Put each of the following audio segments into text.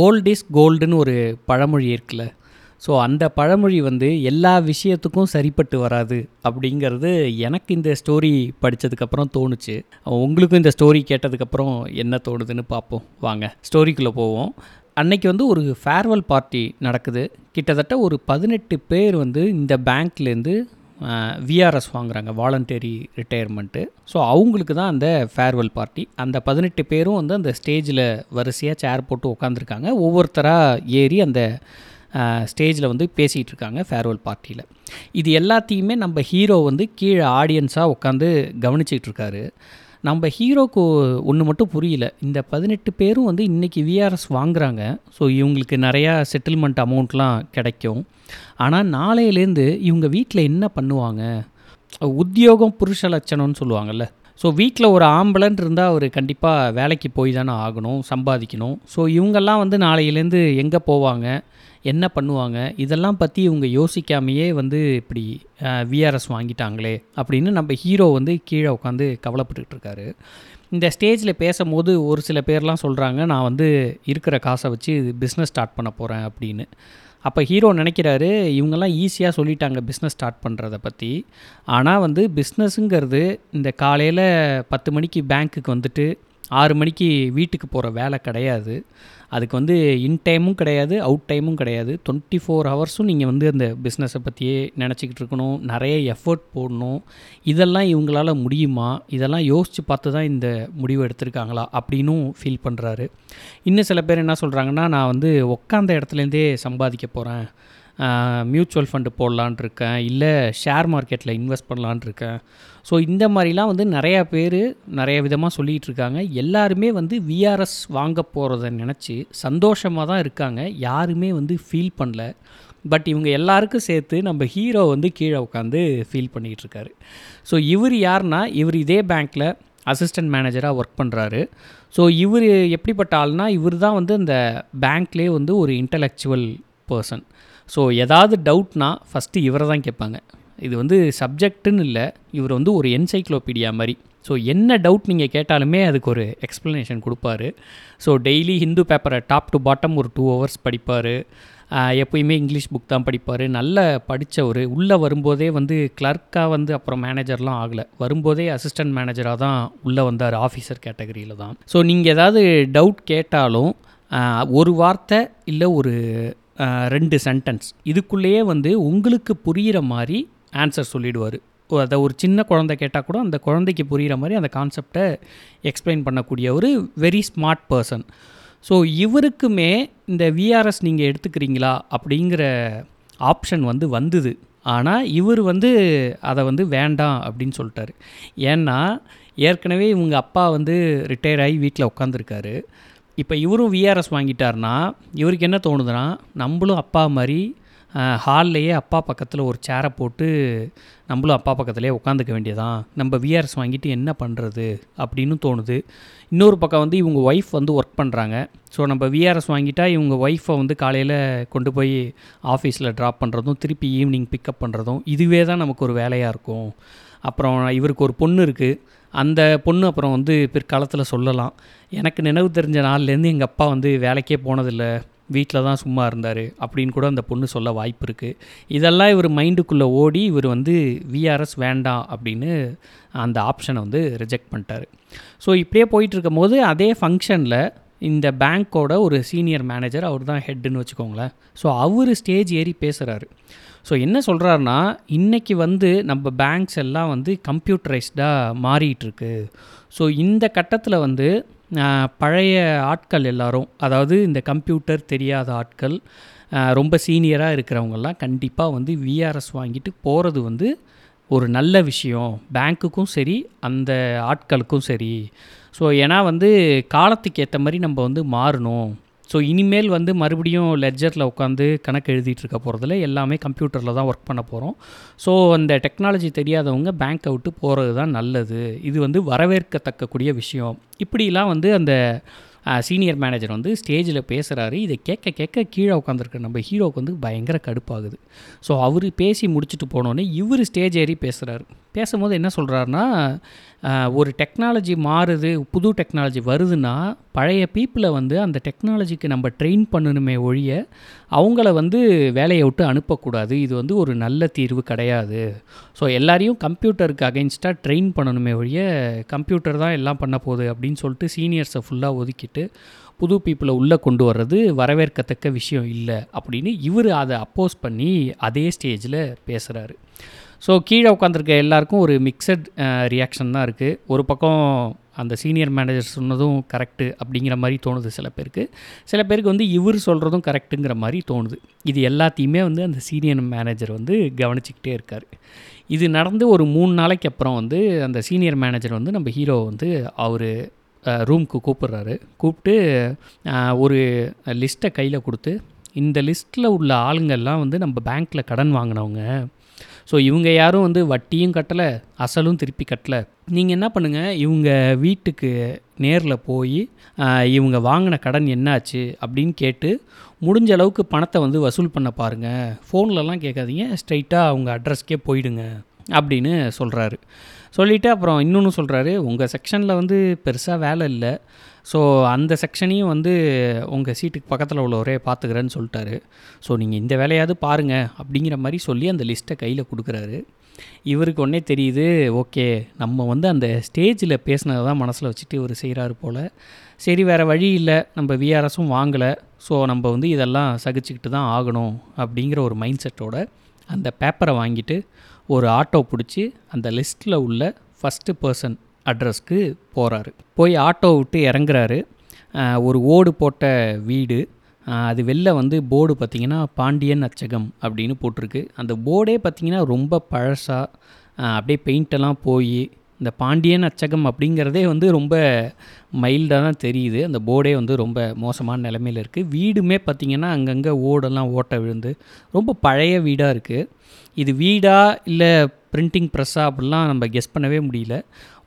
Old is கோல்டுன்னு ஒரு பழமொழி இருக்குல்ல. ஸோ அந்த பழமொழி வந்து எல்லா விஷயத்துக்கும் சரிப்பட்டு வராது அப்படிங்கிறது எனக்கு இந்த ஸ்டோரி படித்ததுக்கப்புறம் தோணுச்சு. உங்களுக்கும் இந்த ஸ்டோரி கேட்டதுக்கப்புறம் என்ன தோணுதுன்னு பார்ப்போம். வாங்க ஸ்டோரிக்குள்ளே போவோம். அன்னைக்கு வந்து ஒரு ஃபேர்வெல் பார்ட்டி நடக்குது. கிட்டத்தட்ட ஒரு பதினெட்டு பேர் வந்து இந்த பேங்க்லேருந்து விஆர்எஸ் வாங்குறாங்க வாலண்டரி ரிட்டையர்மெண்ட்டு ஸோ அவங்களுக்கு தான் அந்த ஃபேர்வெல் பார்ட்டி அந்த பதினெட்டு பேரும் வந்து அந்த ஸ்டேஜில் வரிசையாக சேர் போட்டு உட்காந்துருக்காங்க ஒவ்வொருத்தராக ஏறி அந்த ஸ்டேஜில் வந்து பேசிகிட்டு இருக்காங்க ஃபேர்வெல் பார்ட்டியில் இது எல்லாத்தையுமே நம்ம ஹீரோ வந்து கீழே ஆடியன்ஸாக உட்காந்து கவனிச்சிக்கிட்டு இருக்காரு நம்ம ஹீரோக்கு ஒன்று மட்டும் புரியல. இந்த பதினெட்டு பேரும் வந்து இன்றைக்கி விஆர்எஸ் வாங்குறாங்க. ஸோ இவங்களுக்கு நிறையா செட்டில்மெண்ட் அமௌண்ட்லாம் கிடைக்கும். ஆனால் நாளையிலேருந்து இவங்க வீட்டில் என்ன பண்ணுவாங்க? உத்தியோகம் புருஷ லட்சணம்னு சொல்லுவாங்கள்ல ஸோ வீட்டில் ஒரு ஆம்பளன் இருந்தால் அவர் கண்டிப்பாக வேலைக்கு போய் தானே ஆகணும் சம்பாதிக்கணும். ஸோ இவங்கெல்லாம் வந்து நாளையிலேருந்து எங்கே போவாங்க? என்ன பண்ணுவாங்க? இதெல்லாம் பற்றி இவங்க யோசிக்காமையே வந்து இப்படி விஆர்எஸ் வாங்கிட்டாங்களே அப்படின்னு நம்ம ஹீரோ வந்து கீழே உட்காந்து கவலைப்பட்டுக்கிட்டு இருக்காரு. இந்த ஸ்டேஜில் பேசும்போது ஒரு சில பேர்லாம் சொல்கிறாங்க நான் வந்து இருக்கிற காசை வச்சு பிஸ்னஸ் ஸ்டார்ட் பண்ண போகிறேன் அப்படின்னு. அப்போ ஹீரோ நினைக்கிறாரு இவங்கெல்லாம் ஈஸியாக சொல்லிட்டாங்க பிஸ்னஸ் ஸ்டார்ட் பண்ணுறத பற்றி ஆனால் வந்து பிஸ்னஸுங்கிறது இந்த காலையில் பத்து மணிக்கு பேங்க்குக்கு வந்துட்டு ஆறு மணிக்கு வீட்டுக்கு போகிற வேலை கிடையாது. அதுக்கு வந்து இன் டைமும் கிடையாது அவுட் டைமும் கிடையாது. டுவெண்ட்டி ஃபோர் ஹவர்ஸும் நீங்கள் வந்து அந்த பிஸ்னஸை பற்றியே நினச்சிக்கிட்டு இருக்கணும். நிறைய எஃபர்ட் போடணும். இதெல்லாம் இவங்களால் முடியுமா? இதெல்லாம் யோசித்து பார்த்து தான் இந்த முடிவு எடுத்திருக்காங்களா? அப்படின்னும் ஃபீல் பண்ணுறாரு இன்னும் சில பேர் என்ன சொல்கிறாங்கன்னா நான் வந்து உக்காந்த இடத்துலேருந்தே சம்பாதிக்க போகிறேன் மியூச்சுவல் ஃபண்டு போடலான் இருக்கேன். இல்லை ஷேர் மார்க்கெட்டில் இன்வெஸ்ட் பண்ணலான் இருக்கேன். ஸோ இந்த மாதிரிலாம் வந்து நிறையா பேர் நிறைய விதமாக சொல்லிகிட்டு இருக்காங்க. எல்லாருமே வந்து விஆர்எஸ் வாங்க போகிறத நினச்சி சந்தோஷமாக தான் இருக்காங்க. யாருமே வந்து ஃபீல் பண்ணல. பட் இவங்க எல்லாருக்கும் சேர்த்து நம்ம ஹீரோ வந்து கீழே உட்காந்து ஃபீல் பண்ணிகிட்டு இருக்காரு. ஸோ இவர் யாருன்னா இவர் இதே பேங்க்கில் அசிஸ்டன்ட் மேனேஜராக ஒர்க் பண்ணுறாரு ஸோ இவர் எப்படிப்பட்ட ஆள்னா இவர் தான் வந்து இந்த பேங்க்லேயே வந்து ஒரு இன்டலெக்சுவல் பர்சன் ஸோ ஏதாவது டவுட்னா ஃபஸ்ட்டு இவரை தான் கேட்பாங்க. இது வந்து சப்ஜெக்ட்டுன்னு இல்லை இவர் வந்து ஒரு என்சைக்ளோபீடியா மாதிரி. ஸோ என்ன டவுட் நீங்கள் கேட்டாலுமே அதுக்கு ஒரு எக்ஸ்ப்ளனேஷன் கொடுப்பாரு. ஸோ டெய்லி ஹிந்து பேப்பரை டாப் டு பாட்டம் ஒரு டூ ஹவர்ஸ் படிப்பார். எப்போயுமே இங்கிலீஷ் புக் தான் படிப்பார். நல்ல படித்தவர் உள்ளே வரும்போதே வந்து கிளர்க்காக வந்து அப்புறம் மேனேஜர்லாம் ஆகலை. வரும்போதே அசிஸ்டன்ட் மேனேஜராக தான் உள்ளே வந்தார் ஆஃபீஸர் கேட்டகரியில் தான். ஸோ நீங்கள் ஏதாவது டவுட் கேட்டாலும் ஒரு வார்த்தை இல்லை ஒரு ரெண்டு சென்டென்ஸ் இதுக்குள்ளேயே வந்து உங்களுக்கு புரிகிற மாதிரி ஆன்சர் சொல்லிடுவார். அதை ஒரு சின்ன குழந்தை கேட்டால் கூட அந்த குழந்தைக்கு புரிகிற மாதிரி அந்த கான்செப்டை எக்ஸ்பிளைன் பண்ணக்கூடிய ஒரு வெரி ஸ்மார்ட் பர்சன் ஸோ இவருக்குமே இந்த விஆர்எஸ் நீங்கள் எடுத்துக்கிறீங்களா அப்படிங்கிற ஆப்ஷன் வந்து வந்தது. ஆனால் இவர் வந்து அதை வந்து வேண்டாம் அப்படின்னு சொல்லிட்டாரு. ஏன்னா ஏற்கனவே இவங்க அப்பா வந்து ரிட்டையர் ஆகி வீட்டில் உட்காந்துருக்காரு இப்போ இவரும் விஆர்எஸ் வாங்கிட்டார்னா இவருக்கு என்ன தோணுதுன்னா நம்மளும் அப்பா மாதிரி ஹால்லையே அப்பா பக்கத்தில் ஒரு சேரை போட்டு நம்மளும் அப்பா பக்கத்துலேயே உட்காந்துக்க வேண்டியதான் நம்ம விஆர்எஸ் வாங்கிட்டு என்ன பண்ணுறது அப்படின்னு தோணுது. இன்னொரு பக்கம் வந்து இவங்க ஒய்ஃப் வந்து ஒர்க் பண்ணுறாங்க ஸோ நம்ம விஆர்எஸ் வாங்கிட்டா இவங்க ஒய்ஃபை வந்து காலையில் கொண்டு போய் ஆஃபீஸில் ட்ராப் பண்ணுறதும் திருப்பி ஈவினிங் பிக்கப் பண்ணுறதும் இதுவே தான் நமக்கு ஒரு வேலையாக இருக்கும். அப்புறம் இவருக்கு ஒரு பொண்ணு இருக்குது அந்த பொண்ணு அப்புறம் வந்து பிற்காலத்தில் சொல்லலாம். எனக்கு நினைவு தெரிஞ்ச நாள்லேருந்து எங்கள் அப்பா வந்து வேலைக்கே போனதில்லை வீட்டில் தான் சும்மா இருந்தார் அப்படின்னு கூட அந்த பொண்ணு சொல்ல வாய்ப்பு இருக்குது இதெல்லாம் இவர் மைண்டுக்குள்ளே ஓடி இவர் வந்து விஆர்எஸ் வேண்டாம் அப்படின்னு அந்த ஆப்ஷனை வந்து ரிஜெக்ட் பண்ணிட்டார். ஸோ இப்படியே போயிட்டுருக்கும் போது அதே ஃபங்க்ஷனில் இந்த பேங்க்கோட ஒரு சீனியர் மேனேஜர் அவர் தான் ஹெட்டுன்னு வச்சுக்கோங்களேன். ஸோ அவர் ஸ்டேஜ் ஏறி பேசுகிறாரு ஸோ என்ன சொல்கிறாருன்னா இன்றைக்கி வந்து நம்ம பேங்க்ஸ் எல்லாம் வந்து கம்ப்யூட்டரைஸ்டாக மாறிட்டுருக்கு. ஸோ இந்த கட்டத்தில் வந்து பழைய ஆட்கள் எல்லாரும் அதாவது இந்த கம்ப்யூட்டர் தெரியாத ஆட்கள் ரொம்ப சீனியராக இருக்கிறவங்கெல்லாம் கண்டிப்பாக வந்து விஆர்எஸ் வாங்கிட்டு போகிறது வந்து ஒரு நல்ல விஷயம். பேங்க்குக்கும் சரி அந்த ஆட்களுக்கும் சரி. ஸோ ஏன்னா வந்து காலத்துக்கு ஏற்ற மாதிரி நம்ம வந்து மாறணும். ஸோ இனிமேல் வந்து மறுபடியும் லெட்ஜரில் உட்காந்து கணக்கு எழுதிட்டு இருக்க போகிறதுல எல்லாமே கம்ப்யூட்டரில் தான் ஒர்க் பண்ண போகிறோம் ஸோ அந்த டெக்னாலஜி தெரியாதவங்க பேங்க்கை விட்டு போகிறது தான் நல்லது. இது வந்து வரவேற்கத்தக்கக்கூடிய விஷயம். இப்படிலாம் வந்து அந்த சீனியர் மேனேஜர் வந்து ஸ்டேஜில் பேசுகிறாரு இதை கேட்க கேட்க கீழே உட்காந்துருக்க நம்ம ஹீரோவுக்கு வந்து பயங்கர கடுப்பாகுது. ஸோ அவர் பேசி முடிச்சுட்டு போனோன்னே இவர் ஸ்டேஜ் ஏறி பேசுகிறாரு பேசும்போது என்ன சொல்கிறாருன்னா ஒரு டெக்னாலஜி மாறுது புது டெக்னாலஜி வருதுன்னா பழைய பீப்புளை வந்து அந்த டெக்னாலஜிக்கு நம்ம ட்ரெயின் பண்ணணுமே ஒழிய அவங்கள வந்து வேலையை விட்டு அனுப்பக்கூடாது. இது வந்து ஒரு நல்ல தீர்வு கிடையாது. ஸோ எல்லாரையும் கம்ப்யூட்டருக்கு அகைன்ஸ்டாக ட்ரெயின் பண்ணணுமே ஒழிய கம்ப்யூட்டர் தான் எல்லாம் பண்ண போகுது அப்படின்னு சொல்லிட்டு சீனியர்ஸை ஃபுல்லாக ஒதுக்கிட்டு புது பீப்புளை உள்ளே கொண்டு வர்றது வரவேற்கத்தக்க விஷயம் இல்லை அப்படின்னு இவர் அதை அப்போஸ் பண்ணி அதே ஸ்டேஜில் பேசுகிறாரு ஸோ கீழே உட்காந்துருக்க எல்லாருக்கும் ஒரு மிக்சட் ரியாக்ஷன் தான் இருக்குது ஒரு பக்கம் அந்த சீனியர் மேனேஜர் சொன்னதும் கரெக்டு அப்படிங்கிற மாதிரி தோணுது சில பேருக்கு. சில பேருக்கு வந்து இவர் சொல்கிறதும் கரெக்டுங்கிற மாதிரி தோணுது. இது எல்லாத்தையுமே வந்து அந்த சீனியர் மேனேஜர் வந்து கவனிச்சிக்கிட்டே இருக்கார். இது நடந்து ஒரு மூணு நாளைக்கு அப்புறம் வந்து அந்த சீனியர் மேனேஜர் வந்து நம்ம ஹீரோ வந்து அவர் ரூம்க்கு கூப்பிட்றாரு. கூப்பிட்டு ஒரு லிஸ்ட்டை கையில் கொடுத்து இந்த லிஸ்ட்டில் உள்ள ஆளுங்கள்லாம் வந்து நம்ம பேங்க்கில் கடன் வாங்கினவங்க ஸோ இவங்க யாரும் வந்து வட்டியும் கட்டலை அசலும் திருப்பி கட்டலை. நீங்கள் என்ன பண்ணுங்கள் இவங்க வீட்டுக்கு நேரில் போய் இவங்க வாங்கின கடன் என்னாச்சு அப்படின்னு கேட்டு முடிஞ்ச அளவுக்கு பணத்தை வந்து வசூல் பண்ண பாருங்கள் ஃபோன்லலாம் கேட்காதீங்க ஸ்ட்ரைட்டாக அவங்க அட்ரஸ்க்கே போயிடுங்க அப்படின்னு சொல்கிறாரு சொல்லிவிட்டு அப்புறம் இன்னொன்று சொல்கிறாரு உங்கள் செக்ஷனில் வந்து பெருசாக வேலை இல்லை. ஸோ அந்த செக்ஷனையும் வந்து உங்கள் சீட்டுக்கு பக்கத்தில் உள்ளவரே பார்த்துக்கிறேன்னு சொல்லிட்டாரு. ஸோ நீங்கள் இந்த வேலையாவது பாருங்கள் அப்படிங்கிற மாதிரி சொல்லி அந்த லிஸ்ட்டை கையில் கொடுக்குறாரு. இவருக்கு ஒன்றே தெரியுது ஓகே நம்ம வந்து அந்த ஸ்டேஜில் பேசினதை தான் மனசில் வச்சுட்டு இவர் செய்கிறாரு போல். சரி வேறு வழி இல்லை நம்ம விஆர்எஸும் வாங்கலை. ஸோ நம்ம வந்து இதெல்லாம் சகிச்சுக்கிட்டு தான் ஆகணும் அப்படிங்கிற ஒரு மைண்ட் செட்டோட அந்த பேப்பரை வாங்கிட்டு ஒரு ஆட்டோ பிடிச்சி அந்த லிஸ்ட்டில் உள்ள ஃபஸ்ட்டு பர்சன் அட்ரஸ்க்கு போகிறாரு போய் ஆட்டோ விட்டு இறங்குறாரு. ஒரு ஓடு போட்ட வீடு. அது வெளில வந்து போர்டு பார்த்திங்கன்னா பாண்டியன் அச்சகம் அப்படின்னு போட்டிருக்கு. அந்த போர்டே பார்த்திங்கன்னா ரொம்ப பழசாக அப்படியே பெயிண்டெல்லாம் போய் இந்த பாண்டியன் அச்சகம் அப்படிங்கிறதே வந்து ரொம்ப மைல்டாக தான் தெரியுது. அந்த போர்டே வந்து ரொம்ப மோசமான நிலமையில் இருக்குது வீடுமே பார்த்திங்கன்னா அங்கங்கே ஓடெல்லாம் ஓட்ட விழுந்து ரொம்ப பழைய வீடாக இருக்குது இது வீடா இல்லை பிரிண்டிங் ப்ரெஸ்ஸா அப்படிலாம் நம்ம கெஸ் பண்ணவே முடியல.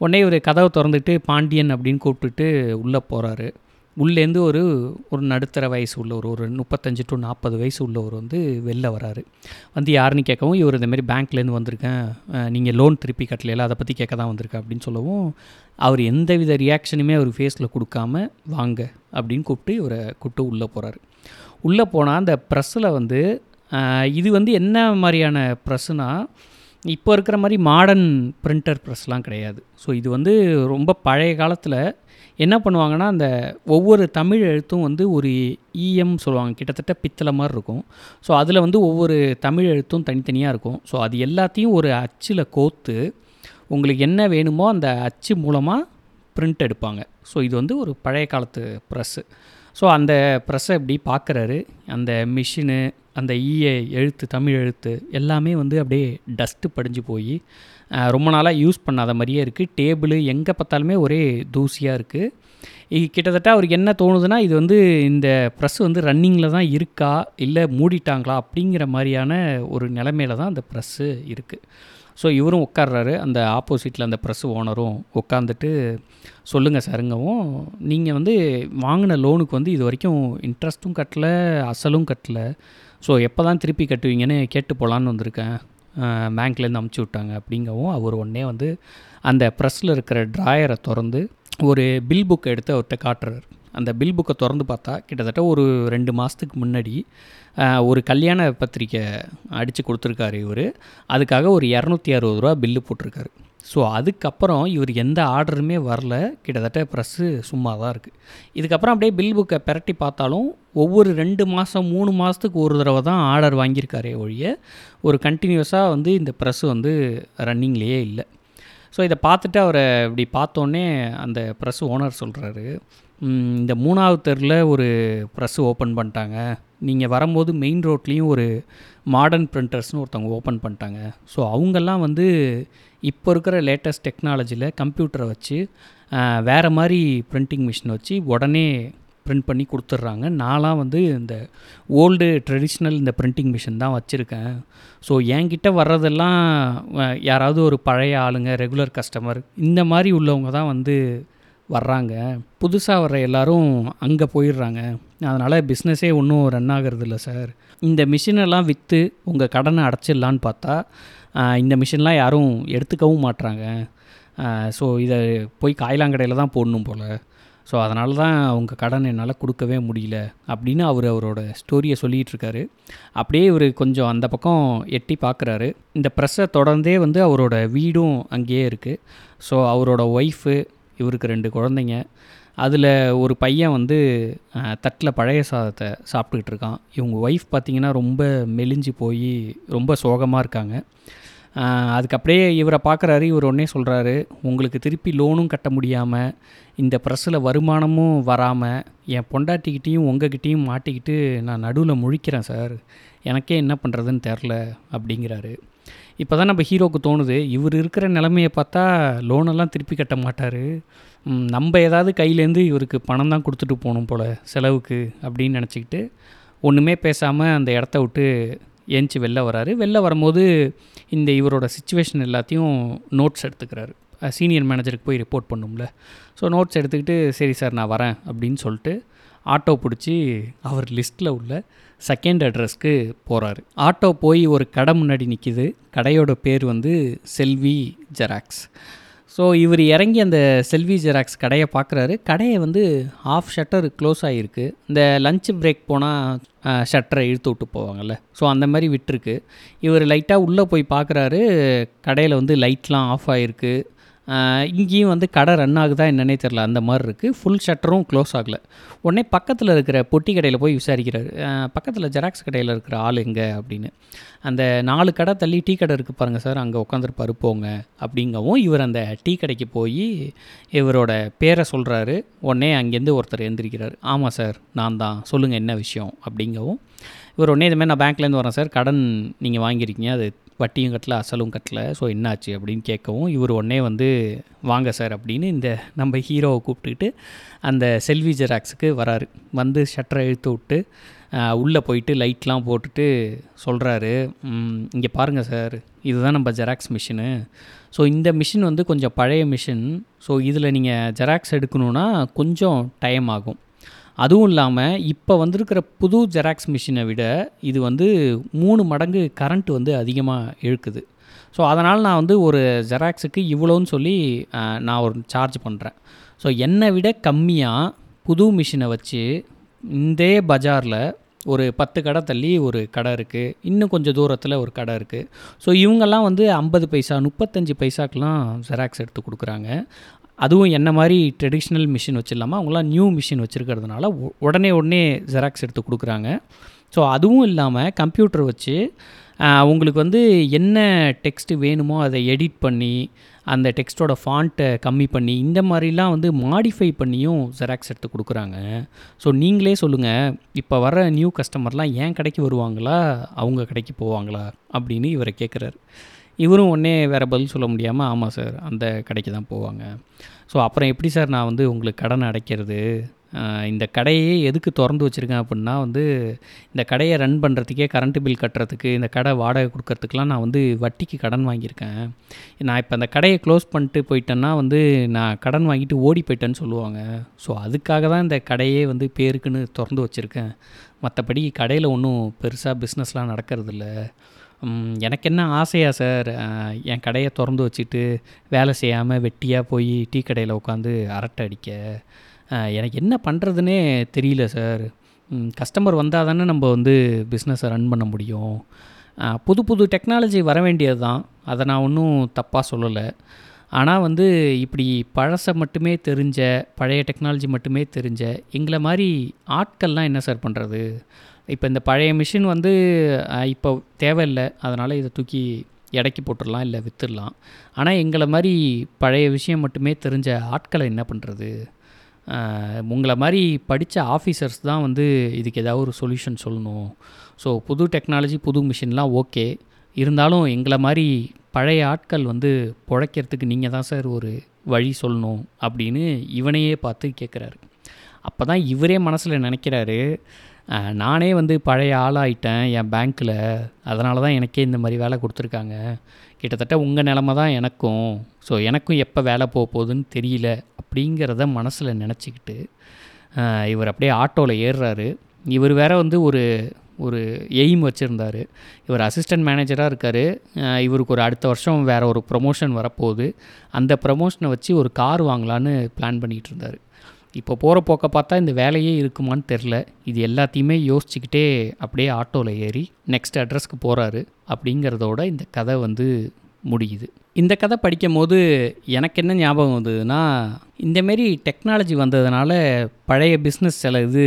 உடனே ஒரு கதவை திறந்துட்டு பாண்டியன் அப்படின்னு கூப்பிட்டுட்டு உள்ளே போகிறாரு உள்ளேருந்து ஒரு ஒரு நடுத்தர வயசு உள்ளவர் ஒரு முப்பத்தஞ்சு டு நாற்பது வயசு உள்ளவர் வந்து வெளில வராரு. வந்து யாருன்னு கேட்கவும் இவர் இந்தமாரி பேங்க்லேருந்து வந்திருக்கேன் நீங்கள் லோன் திருப்பி கட்டலையில அதை பற்றி கேட்க தான் வந்திருக்கேன் அப்படின்னு சொல்லவும் அவர் எந்த வித ரியாக்ஷனுமே அவர் ஃபேஸில் கொடுக்காம வாங்க அப்படின்னு கூப்பிட்டு இவரை கூப்பிட்டு உள்ளே போகிறாரு உள்ளே போனால் அந்த ப்ரெஸ்ஸில் வந்து இது வந்து என்ன மாதிரியான ப்ரெஸ்ஸுனால் இப்போ இருக்கிற மாதிரி மாடர்ன் பிரிண்டர் ப்ரெஸ்லாம் கிடையாது. ஸோ இது வந்து ரொம்ப பழைய காலத்தில் என்ன பண்ணுவாங்கன்னா அந்த ஒவ்வொரு தமிழ் எழுத்தும் வந்து ஒரு ஈஎம் சொல்லுவாங்க. கிட்டத்தட்ட பித்தளை மாதிரி இருக்கும். ஸோ அதில் வந்து ஒவ்வொரு தமிழ் எழுத்தும் தனித்தனியாக இருக்கும். ஸோ அது எல்லாத்தையும் ஒரு அச்சில் கோத்து உங்களுக்கு என்ன வேணுமோ அந்த அச்சு மூலமாக பிரிண்ட் எடுப்பாங்க. ஸோ இது வந்து ஒரு பழைய காலத்து ப்ரெஸ்ஸு ஸோ அந்த ப்ரெஸ்ஸை எப்படி பார்க்குறாரு அந்த மிஷினு அந்த ஈய எழுத்து தமிழ் எழுத்து எல்லாமே வந்து அப்படியே டஸ்ட்டு படிஞ்சு போய் ரொம்ப நாளாக யூஸ் பண்ணாத மாதிரியே இருக்குது டேபிள் எங்கே பார்த்தாலுமே ஒரே தூசியாக இருக்குது கிட்டத்தட்ட அவருக்கு என்ன தோணுதுன்னா இது வந்து இந்த ப்ரெஸ் வந்து ரன்னிங்கில் தான் இருக்கா இல்லை மூடிட்டாங்களா அப்படிங்கிற மாதிரியான ஒரு நிலமையில தான் அந்த ப்ரெஸ்ஸு இருக்குது ஸோ இவரும் உட்கார்றாரு. அந்த ஆப்போசிட்டில் அந்த ப்ரெஸ் ஓனரும் உட்காந்துட்டு சொல்லுங்கள் சாருங்கவும் நீங்கள் வந்து வாங்கின லோனுக்கு வந்து இது வரைக்கும் இன்ட்ரெஸ்ட்டும் கட்டலை அசலும் கட்டலை. ஸோ எப்போ தான் திருப்பி கட்டுவீங்கன்னு கேட்டு போகலான்னு வந்திருக்கேன். பேங்க்லேருந்து அமுச்சு விட்டாங்க அப்படிங்கவும் அவர் உடனே வந்து அந்த ப்ரெஸ்ஸில் இருக்கிற ட்ராயரை திறந்து ஒரு பில் புக் எடுத்து அவர்கிட்ட காட்டுறாரு. அந்த பில் புக்கை திறந்து பார்த்தா கிட்டத்தட்ட ஒரு ரெண்டு மாதத்துக்கு முன்னாடி ஒரு கல்யாண பத்திரிக்கை அடித்து கொடுத்துருக்காரு இவர். அதுக்காக ஒரு இரநூத்தி அறுபது ரூபா பில்லு போட்டிருக்காரு. ஸோ அதுக்கப்புறம் இவர் எந்த ஆர்டருமே வரல. கிட்டத்தட்ட ப்ரெஸ்ஸு சும்மா தான் இருக்குது இதுக்கப்புறம் அப்படியே பில் புக்கை பெரட்டி பார்த்தாலும் ஒவ்வொரு ரெண்டு மாதம் மூணு மாதத்துக்கு ஒரு தடவை தான் ஆர்டர் வாங்கியிருக்காரே ஒழிய ஒரு கண்டினியூஸாக வந்து இந்த ப்ரெஸ்ஸு வந்து ரன்னிங்லேயே இல்லை. ஸோ இதை பார்த்துட்டு அவரை இப்படி பார்த்தோன்னே அந்த ப்ரெஸ் ஓனர் சொல்கிறாரு இந்த மூணாவது தெருவில் ஒரு ப்ரெஸ்ஸு ஓப்பன் பண்ணிட்டாங்க. நீங்கள் வரும்போது மெயின் ரோட்லேயும் ஒரு மாடர்ன் பிரிண்டர்ஸ்னு ஒருத்தவங்க ஓப்பன் பண்ணிட்டாங்க. ஸோ அவங்கெல்லாம் வந்து இப்போ இருக்கிற லேட்டஸ்ட் டெக்னாலஜியில் கம்ப்யூட்டரை வச்சு வேறு மாதிரி பிரிண்டிங் மிஷின் வச்சு உடனே பிரிண்ட் பண்ணி கொடுத்துட்றாங்க. நான்லாம் வந்து இந்த ஓல்டு ட்ரெடிஷ்னல் இந்த பிரிண்டிங் மிஷின் தான் வச்சுருக்கேன். ஸோ என்கிட்ட வர்றதெல்லாம் யாராவது ஒரு பழைய ஆளுங்க ரெகுலர் கஸ்டமர் இந்த மாதிரி உள்ளவங்க தான் வந்து வர்றாங்க. புதுசாக வர்ற எல்லோரும் அங்கே போயிடுறாங்க. அதனால் பிஸ்னஸே ஒன்றும் ரன் ஆகிறது இல்லை சார் இந்த மிஷினெல்லாம் விற்று உங்கள் கடனை அடைச்சிடலான்னு பார்த்தா இந்த மிஷின்லாம் யாரும் எடுத்துக்கவும் மாட்றாங்க. ஸோ இதை போய் காய்லாங்கடையில் தான் போடணும் போல். ஸோ அதனால தான் உங்கள் கடன் என்னால் கொடுக்கவே முடியல அப்படின்னு அவர் அவரோட ஸ்டோரியை சொல்லிகிட்ருக்காரு அப்படியே இவர் கொஞ்சம் அந்த பக்கம் எட்டி பார்க்குறாரு இந்த ப்ரெஸ்ஸை தொடர்ந்தே வந்து அவரோட வீடும் அங்கேயே இருக்குது ஸோ அவரோட ஒய்ஃபு இவருக்கு ரெண்டு குழந்தைங்க. அதில் ஒரு பையன் வந்து தட்டில் பழைய சாதத்தை சாப்பிட்டுக்கிட்டு இருக்கான். இவங்க ஒய்ஃப் பார்த்திங்கன்னா ரொம்ப மெலிஞ்சு போய் ரொம்ப சோகமாக இருக்காங்க. அதுக்கு அப்படியே இவரை பார்க்குறாரு இவர் ஒன்றே சொல்கிறாரு உங்களுக்கு திருப்பி லோனும் கட்ட முடியாமல் இந்த ப்ரெஸ்ஸில் வருமானமும் வராமல் என் பொண்டாட்டிக்கிட்டேயும் உங்ககிட்டயும் மாட்டிக்கிட்டு நான் நடுவில் முழிக்கிறேன் சார். எனக்கே என்ன பண்ணுறதுன்னு தெரில அப்படிங்கிறாரு. இப்போ தான் நம்ம ஹீரோக்கு தோணுது. இவர் இருக்கிற நிலமையை பார்த்தா லோனெல்லாம் திருப்பி கட்ட மாட்டார். நம்ம ஏதாவது கையிலேருந்து இவருக்கு பணம் தான் கொடுத்துட்டு போகணும் போல் செலவுக்கு அப்படின்னு நினச்சிக்கிட்டு ஒன்றுமே பேசாமல் அந்த இடத்த விட்டு ஏஞ்சி வெளில வராரு. வெளில வரும்போது இந்த இவரோட சுச்சுவேஷன் எல்லாத்தையும் நோட்ஸ் எடுத்துக்கிறாரு. சீனியர் மேனேஜருக்கு போய் ரிப்போர்ட் பண்ணும்ல. ஸோ நோட்ஸ் எடுத்துக்கிட்டு சரி சார் நான் வரேன் அப்படின்னு சொல்லிட்டு ஆட்டோ பிடிச்சி அவர் லிஸ்ட்டில் உள்ள செகண்ட் அட்ரஸ்க்கு போகிறாரு ஆட்டோ போய் ஒரு கடை முன்னாடி நிற்கிது கடையோட பேர் வந்து செல்வி ஜெராக்ஸ். ஸோ இவர் இறங்கி அந்த செல்வி ஜெராக்ஸ் கடையை பார்க்குறாரு. கடையை வந்து ஆஃப் ஷட்டர் க்ளோஸ் ஆகிருக்கு இந்த லஞ்ச் பிரேக் போனால் ஷட்டரை இழுத்து விட்டு போவாங்கள்ல ஸோ அந்த மாதிரி விட்டுருக்கு. இவர் லைட்டாக உள்ளே போய் பார்க்குறாரு. கடையில் வந்து லைட்லாம் ஆஃப் ஆகிருக்கு இங்கேயும் வந்து கடை ரன் ஆகுதா என்னன்னே தெரில அந்த மாதிரி இருக்குது ஃபுல் ஷட்டரும் க்ளோஸ் ஆகலை. உடனே பக்கத்தில் இருக்கிற பொட்டி கடையில் போய் விசாரிக்கிறாரு. பக்கத்தில் ஜெராக்ஸ் கடையில் இருக்கிற ஆள் எங்கே அப்படின்னு. அந்த நாலு கடை தள்ளி டீ கடை இருக்குது பாருங்கள் சார். அங்கே உட்காந்துருப்பாரு போங்க அப்படிங்கவும் இவர் அந்த டீ கடைக்கு போய் இவரோட பேரை சொல்கிறாரு உடனே அங்கேருந்து ஒருத்தர் எழுந்திரிக்கிறார். ஆமாம் சார் நான் தான். சொல்லுங்கள் என்ன விஷயம்? அப்படிங்கவும் இவர் உடனே இதுமாதிரி நான் பேங்க்லேருந்து வரேன் சார். கடன் நீங்கள் வாங்கியிருக்கீங்க. அது வட்டியும் கட்டல அசலும் கட்டல. ஸோ என்னாச்சு அப்படின்னு கேட்கவும் இவர் உடனே வந்து வாங்க சார் அப்படின்னு இந்த நம்ம ஹீரோவை கூப்பிட்டுக்கிட்டு அந்த செல்வி ஜெராக்ஸுக்கு வராரு. வந்து ஷட்டரை இழுத்து விட்டு உள்ளே போயிட்டு லைட்லாம் போட்டுட்டு சொல்கிறாரு இங்கே பாருங்கள் சார் இதுதான் நம்ம ஜெராக்ஸ் மிஷினு. ஸோ இந்த மிஷின் வந்து கொஞ்சம் பழைய மிஷின். ஸோ இதில் நீங்கள் ஜெராக்ஸ் எடுக்கணுன்னா கொஞ்சம் டைம் ஆகும். அதுவும் இல்லாமல் இப்போ வந்திருக்கிற புது ஜெராக்ஸ் மிஷினை விட இது வந்து மூணு மடங்கு கரண்ட் வந்து அதிகமாக இழுக்குது. ஸோ அதனால் நான் வந்து ஒரு ஜெராக்ஸுக்கு இவ்வளோன்னு சொல்லி நான் ஒரு சார்ஜ் பண்ணுறேன் ஸோ என்னை விட கம்மியாக புது மிஷினை வச்சு இந்தே பஜாரில் ஒரு பத்து கடை தள்ளி ஒரு கடை இருக்குது இன்னும் கொஞ்சம் தூரத்தில் ஒரு கடை இருக்குது ஸோ இவங்கெல்லாம் வந்து ஐம்பது பைசா முப்பத்தஞ்சு பைசாக்கெலாம் ஜெராக்ஸ் எடுத்து கொடுக்குறாங்க. அதுவும் என்ன மாதிரி ட்ரெடிஷ்னல் மிஷின் வச்சிடலாமா? அவங்களாம் நியூ மிஷின் வச்சுருக்கிறதுனால உடனே உடனே ஜெராக்ஸ் எடுத்து கொடுக்குறாங்க. ஸோ அதுவும் இல்லாமல் கம்ப்யூட்டர் வச்சு உங்களுக்கு வந்து என்ன டெக்ஸ்ட்டு வேணுமோ அதை எடிட் பண்ணி அந்த டெக்ஸ்ட்டோட ஃபாண்ட்டை கம்மி பண்ணி இந்த மாதிரிலாம் வந்து மாடிஃபை பண்ணியும் ஜெராக்ஸ் எடுத்து கொடுக்குறாங்க. ஸோ நீங்களே சொல்லுங்கள் இப்போ வர நியூ கஸ்டமர்லாம் ஏன் கடைக்கு வருவாங்களா? அவங்க கடைக்கு போவாங்களா? அப்படின்னு இவரை கேட்குறாரு இவரும் உடனே வேறு பதில் சொல்ல முடியாமல் ஆமாம் சார் அந்த கடைக்கு தான் போவாங்க. ஸோ அப்புறம் எப்படி சார் நான் வந்து உங்களுக்கு கடன் அடைக்கிறது? இந்த கடையே எதுக்கு திறந்து வச்சுருக்கேன் அப்படின்னா வந்து இந்த கடையை ரன் பண்ணுறதுக்கே கரண்ட்டு பில் கட்டுறதுக்கு இந்த கடை வாடகை கொடுக்கறதுக்கெலாம் நான் வந்து வட்டிக்கு கடன் வாங்கியிருக்கேன். நான் இப்போ அந்த கடையை க்ளோஸ் பண்ணிட்டு போயிட்டேன்னா வந்து நான் கடன் வாங்கிட்டு ஓடி போயிட்டேன்னு சொல்லுவாங்க. ஸோ அதுக்காக தான் இந்த கடையே வந்து பேருக்குன்னு திறந்து வச்சுருக்கேன். மற்றபடி கடையில் ஒன்றும் பெருசாக பிஸ்னஸ்லாம் நடக்கிறதில்ல. எனக்கு என்ன ஆசையா சார்? என் கடையை திறந்து வச்சுட்டு வேலை செய்யாமல் வெட்டியாக போய் டீ கடையில் உட்காந்து அரட்டை அடிக்க. எனக்கு என்ன பண்ணுறதுனே தெரியல சார். கஸ்டமர் வந்தால் தானே நம்ம வந்து பிஸ்னஸை ரன் பண்ண முடியும். புது புது டெக்னாலஜி வர வேண்டியது தான். அதை நான் ஒன்றும் தப்பாக சொல்லலை. ஆனால் வந்து இப்படி பழசை மட்டுமே தெரிஞ்ச பழைய டெக்னாலஜி மட்டுமே தெரிஞ்ச எங்களை மாதிரி ஆட்கள்லாம் என்ன சார் பண்ணுறது இப்போ இந்த பழைய மிஷின் வந்து இப்போ தேவையில்லை. அதனால் இதை தூக்கி இடைக்கி போட்டுடலாம் இல்லை விற்றுடலாம் ஆனால் எங்களை மாதிரி பழைய விஷயம் மட்டுமே தெரிஞ்ச ஆட்களை என்ன பண்ணுறது உங்களை மாதிரி படித்த ஆஃபீஸர்ஸ் தான் வந்து இதுக்கு ஏதாவது ஒரு சொல்யூஷன் சொல்லணும். ஸோ புது டெக்னாலஜி புது மிஷின்லாம் ஓகே. இருந்தாலும் எங்களை மாதிரி பழைய ஆட்கள் வந்து பிழைக்கிறதுக்கு நீங்கள் தான் சார் ஒரு வழி சொல்லணும் அப்படின்னு இவனையே பார்த்து கேட்குறாரு. அப்போ தான் இவரே மனசில் நினைக்கிறாரு. நானே வந்து பழைய ஆளாயிட்டேன் என் பேங்க்கில் அதனால தான் எனக்கே இந்த மாதிரி வேலை கொடுத்துருக்காங்க. கிட்டத்தட்ட உங்கள் நிலமை தான் எனக்கும். ஸோ எனக்கும் எப்போ வேலை போக போகுதுன்னு தெரியல அப்படிங்கிறத மனசில் நினச்சிக்கிட்டு இவர் அப்படியே ஆட்டோவில் ஏறுறாரு. இவர் வேற வந்து ஒரு ஒரு எய்ம் வச்சுருந்தார். இவர் அசிஸ்டன்ட் மேனேஜராக இருக்கார். இவருக்கு ஒரு அடுத்த வருஷம் வேறு ஒரு ப்ரொமோஷன் வரப்போகுது. அந்த ப்ரமோஷனை வச்சு ஒரு கார் வாங்கலான்னு பிளான் பண்ணிகிட்டு இருந்தார். இப்போ போகிற போக்க பார்த்தா இந்த வேலையே இருக்குமான்னு தெரில இது எல்லாத்தையுமே யோசிச்சுக்கிட்டே அப்படியே ஆட்டோவில் ஏறி நெக்ஸ்ட் அட்ரஸ்க்கு போகிறாரு அப்படிங்கிறதோட இந்த கதை வந்து முடியுது. இந்த கதை படிக்கும் போது எனக்கு என்ன ஞாபகம் வந்ததுன்னா இந்தமாரி டெக்னாலஜி வந்ததுனால பழைய பிஸ்னஸ் சில இது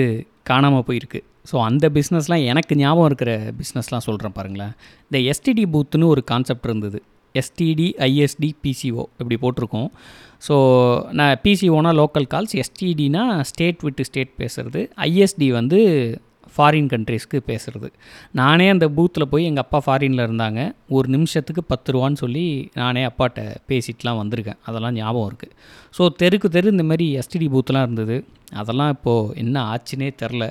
காணாமல் போயிருக்கு. ஸோ அந்த பிஸ்னஸ்லாம் எனக்கு ஞாபகம் இருக்கிற பிஸ்னஸ்லாம் சொல்கிறேன் பாருங்களேன். இந்த எஸ்டிடி பூத்துன்னு ஒரு கான்செப்ட் இருந்தது. எஸ்டிடி ஐஎஸ்டி பிசிஓ இப்படி போட்டிருக்கோம். ஸோ நான் பிசிஓனா லோக்கல் கால்ஸ் எஸ்டிடினா ஸ்டேட் விட்டு ஸ்டேட் பேசுகிறது ஐஎஸ்டி வந்து ஃபாரின் கண்ட்ரீஸ்க்கு பேசுகிறது நானே அந்த பூத்தில் போய் எங்கள் அப்பா ஃபாரினில் இருந்தாங்க. ஒரு நிமிஷத்துக்கு பத்து ரூபான்னு சொல்லி நானே அப்பாட்ட பேசிட்டுலாம் வந்திருக்கேன். அதெல்லாம் ஞாபகம் இருக்குது ஸோ தெருக்கு தெரு இந்த மாதிரி எஸ்டிடி பூத்தெலாம் இருந்தது. அதெல்லாம் இப்போது என்ன ஆச்சுன்னே தெரில.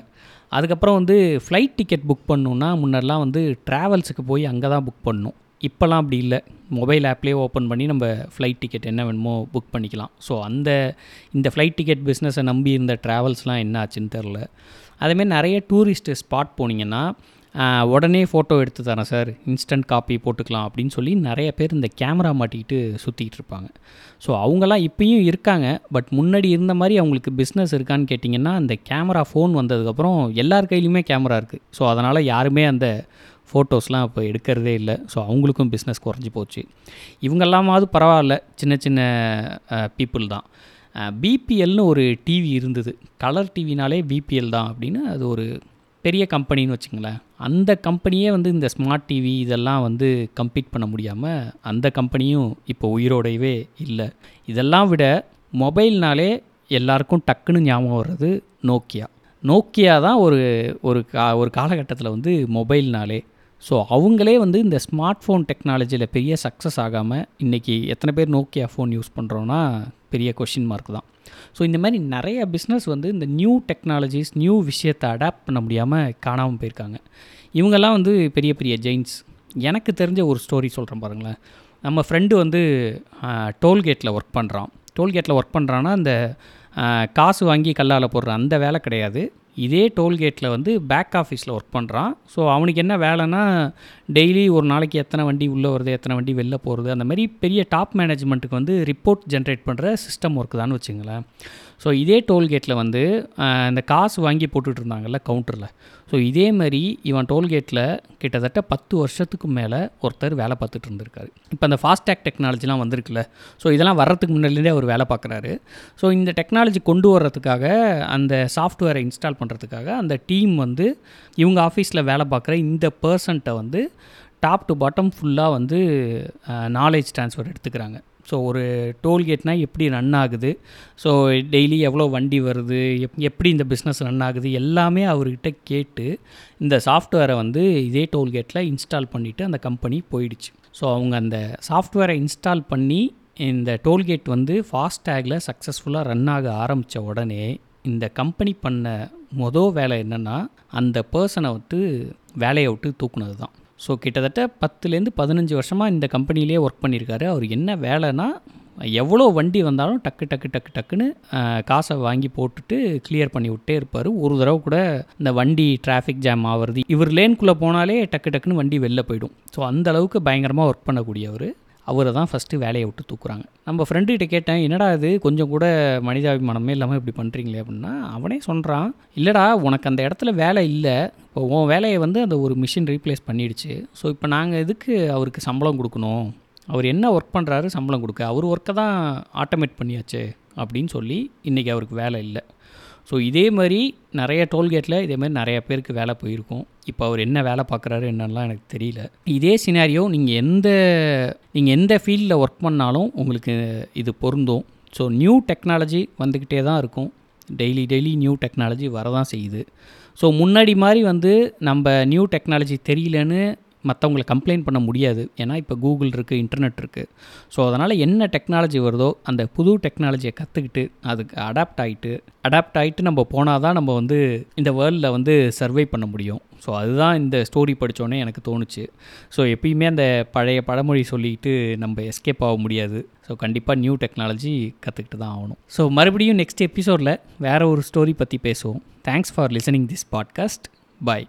அதுக்கப்புறம் வந்து ஃப்ளைட் டிக்கெட் புக் பண்ணணுன்னா முன்னெல்லாம் வந்து ட்ராவல்ஸுக்கு போய் அங்கே தான் புக் பண்ணணும். இப்போல்லாம் அப்படி இல்லை. மொபைல் ஆப்லேயே ஓப்பன் பண்ணி நம்ம ஃப்ளைட் டிக்கெட் என்ன வேணுமோ புக் பண்ணிக்கலாம். ஸோ அந்த இந்த ஃப்ளைட் டிக்கெட் பிஸ்னஸை நம்பி இருந்த ட்ராவல்ஸ்லாம் என்ன ஆச்சுன்னு தெரில. அதேமாரி நிறைய டூரிஸ்ட்டு ஸ்பாட் போனீங்கன்னா உடனே ஃபோட்டோ எடுத்து தரேன் சார் இன்ஸ்டன்ட் காப்பி போட்டுக்கலாம் அப்படின்னு சொல்லி நிறைய பேர் இந்த கேமரா மாட்டிக்கிட்டு சுற்றிக்கிட்டு இருப்பாங்க. ஸோ அவங்கெல்லாம் இப்பயும் இருக்காங்க. பட் முன்னாடி இருந்த மாதிரி அவங்களுக்கு பிஸ்னஸ் இருக்கான்னு கேட்டிங்கன்னா அந்த கேமரா ஃபோன் வந்ததுக்கப்புறம் எல்லார் கையிலையுமே கேமரா இருக்குது ஸோ அதனால் யாருமே அந்த ஃபோட்டோஸ்லாம் இப்போ எடுக்கிறதே இல்லை. ஸோ அவங்களுக்கும் பிஸ்னஸ் குறைஞ்சி போச்சு. இவங்கெல்லாமாவது பரவாயில்ல. சின்ன சின்ன பீப்புள் தான். பிபிஎல்னு ஒரு டிவி இருந்தது. கலர் டிவினாலே பிபிஎல் தான் அப்படின்னு அது ஒரு பெரிய கம்பெனின்னு வச்சுங்களேன் அந்த கம்பெனியே வந்து இந்த ஸ்மார்ட் டிவி இதெல்லாம் வந்து கம்ப்ளீட் பண்ண முடியாமல் அந்த கம்பெனியும் இப்போ உயிரோடையவே இல்லை. இதெல்லாம் விட மொபைல்னாலே எல்லாருக்கும் டக்குன்னு ஞாபகம் வர்றது நோக்கியா நோக்கியா தான் ஒரு ஒரு கா ஒரு காலகட்டத்தில் வந்து மொபைல்னாலே ஸோ அவங்களே வந்து இந்த ஸ்மார்ட் ஃபோன் டெக்னாலஜியில் பெரிய சக்ஸஸ் ஆகாமல் இன்றைக்கி எத்தனை பேர் நோக்கியா ஃபோன் யூஸ் பண்ணுறோன்னா பெரிய கொஷின் மார்க் தான். ஸோ இந்த மாதிரி நிறைய பிஸ்னஸ் வந்து இந்த நியூ டெக்னாலஜிஸ் நியூ விஷயத்தை அடாப்ட் பண்ண முடியாமல் காணாமல் போயிருக்காங்க. இவங்கெல்லாம் வந்து பெரிய பெரிய ஜெயின்ஸ் எனக்கு தெரிஞ்ச ஒரு ஸ்டோரி சொல்கிறேன் பாருங்களேன். நம்ம ஃப்ரெண்டு வந்து டோல்கேட்டில் ஒர்க் பண்ணுறான் டோல்கேட்டில் ஒர்க் பண்ணுறான்னா அந்த காசு வாங்கி கல்லால் போடுற அந்த வேலை கிடையாது. இதே டோல்கேட்டில் வந்து பேக் ஆஃபீஸில் ஒர்க் பண்ணுறான் ஸோ அவனுக்கு என்ன வேலைன்னா டெய்லி ஒரு நாளைக்கு எத்தனை வண்டி உள்ளே வருது எத்தனை வண்டி வெளில போகிறது அந்த மாதிரி பெரிய டாப் மேனேஜ்மெண்ட்டுக்கு வந்து ரிப்போர்ட் ஜென்ரேட் பண்ணுற சிஸ்டம் ஒர்க் தான் வச்சுங்களேன். ஸோ இதே டோல்கேட்டில் வந்து இந்த காசு வாங்கி போட்டுட்டு இருந்தாங்கல்ல கவுண்டரில் ஸோ இதே மாதிரி இவன் டோல்கேட்டில் கிட்டத்தட்ட பத்து வருஷத்துக்கு மேலே ஒருத்தர் வேலை பார்த்துட்டு இருந்திருக்காரு இப்போ அந்த ஃபாஸ்டேக் டெக்னாலஜிலாம் வந்திருக்குல்ல. ஸோ இதெல்லாம் வர்றதுக்கு முன்னாடிலேருந்தே அவர் வேலை பார்க்குறாரு. ஸோ இந்த டெக்னாலஜி கொண்டு வர்றதுக்காக அந்த சாஃப்ட்வேரை இன்ஸ்டால் பண்ணுறதுக்காக அந்த டீம் வந்து இவங்க ஆஃபீஸில் வேலை பார்க்குற இந்த பர்சன்ட்டை வந்து டாப் டு பாட்டம் ஃபுல்லாக வந்து நாலேஜ் ட்ரான்ஸ்ஃபர் எடுத்துக்கிறாங்க. ஸோ ஒரு டோல்கேட்னால் எப்படி ரன் ஆகுது? ஸோ டெய்லி எவ்வளோ வண்டி வருது? எப் எப்படி இந்த பிஸ்னஸ் ரன் ஆகுது? எல்லாமே அவர்கிட்ட கேட்டு இந்த சாஃப்ட்வேரை வந்து இதே டோல்கேட்டில் இன்ஸ்டால் பண்ணிவிட்டு அந்த கம்பெனி போயிடுச்சு. ஸோ அவங்க அந்த சாஃப்ட்வேரை இன்ஸ்டால் பண்ணி இந்த டோல்கேட் வந்து ஃபாஸ்டேகில் சக்ஸஸ்ஃபுல்லாக ரன் ஆக ஆரம்பித்த உடனே இந்த கம்பெனி பண்ண மொதல் வேலை என்னென்னா அந்த பர்சனை விட்டு வேலையை விட்டு தூக்குனது தான் ஸோ கிட்டத்தட்ட பத்துலேருந்து பதினஞ்சு வருஷமாக இந்த கம்பெனிலே ஒர்க் பண்ணியிருக்காரு அவர் என்ன வேலைன்னா எவ்வளோ வண்டி வந்தாலும் டக்கு டக்கு டக்கு டக்குன்னு காசை வாங்கி போட்டுட்டு கிளியர் பண்ணி விட்டே இருப்பார். ஒரு தடவை கூட இந்த வண்டி டிராஃபிக் ஜாம் ஆகிறது இவர் லேனுக்குள்ளே போனாலே டக்கு டக்குன்னு வண்டி வெளில போயிடும். ஸோ அந்த அளவுக்கு பயங்கரமாக ஒர்க் பண்ணக்கூடியவர். அவரை தான் ஃபஸ்ட்டு வேலையை விட்டு தூக்குறாங்க. நம்ம ஃப்ரெண்டுகிட்ட கேட்டேன் என்னடா இது? கொஞ்சம் கூட மனிதாபிமானமே இல்லாமல் இப்படி பண்ணுறீங்களே அப்படின்னா அவனே சொல்கிறான் இல்லைடா உனக்கு அந்த இடத்துல வேலை இல்லை. இப்போ உன் வேலையை வந்து அந்த ஒரு மிஷின் ரீப்ளேஸ் பண்ணிடுச்சு. ஸோ இப்போ நாங்கள் எதுக்கு அவருக்கு சம்பளம் கொடுக்கணும்? அவர் என்ன ஒர்க் பண்ணுறாரு சம்பளம் கொடுக்க. அவர் ஒர்க்கை தான் ஆட்டோமேட் பண்ணியாச்சு. அப்படின்னு சொல்லி இன்றைக்கி அவருக்கு வேலை இல்லை. ஸோ இதே மாதிரி நிறைய டோல்கேட்டில் இதே மாதிரி நிறைய பேருக்கு வேலை போயிருக்கும். இப்போ அவர் என்ன வேலை பார்க்குறாரு என்னெல்லாம் எனக்கு தெரியல. இதே சினாரியோ நீங்கள் எந்த நீங்கள் எந்த ஃபீல்டில் ஒர்க் பண்ணாலும் உங்களுக்கு இது பொருந்தும். ஸோ நியூ டெக்னாலஜி வந்துக்கிட்டே தான் இருக்கும். டெய்லி டெய்லி நியூ டெக்னாலஜி வரதான் செய்யுது. ஸோ முன்னாடி மாதிரி வந்து நம்ம நியூ டெக்னாலஜி தெரியலன்னு மற்றவங்களை கம்ப்ளைண்ட் பண்ண முடியாது. ஏன்னா இப்போ கூகுள் இருக்குது இன்டர்நெட் இருக்குது ஸோ அதனால் என்ன டெக்னாலஜி வருதோ அந்த புது டெக்னாலஜியை கற்றுக்கிட்டு அதுக்கு அடாப்ட் ஆகிட்டு அடாப்ட் ஆகிட்டு நம்ம போனால் தான் நம்ம வந்து இந்த வேர்ல்டில் வந்து சர்வை பண்ண முடியும். ஸோ அதுதான் இந்த ஸ்டோரி படித்தோன்னே எனக்கு தோணுச்சு. ஸோ எப்பயுமே அந்த பழைய பழமொழி சொல்லிட்டு நம்ம எஸ்கேப் ஆக முடியாது. ஸோ கண்டிப்பாக நியூ டெக்னாலஜி கற்றுக்கிட்டு தான் ஆகணும். ஸோ மறுபடியும் நெக்ஸ்ட் எபிசோடில் வேறு ஒரு ஸ்டோரி பற்றி பேசுவோம். Thanks for listening this podcast bye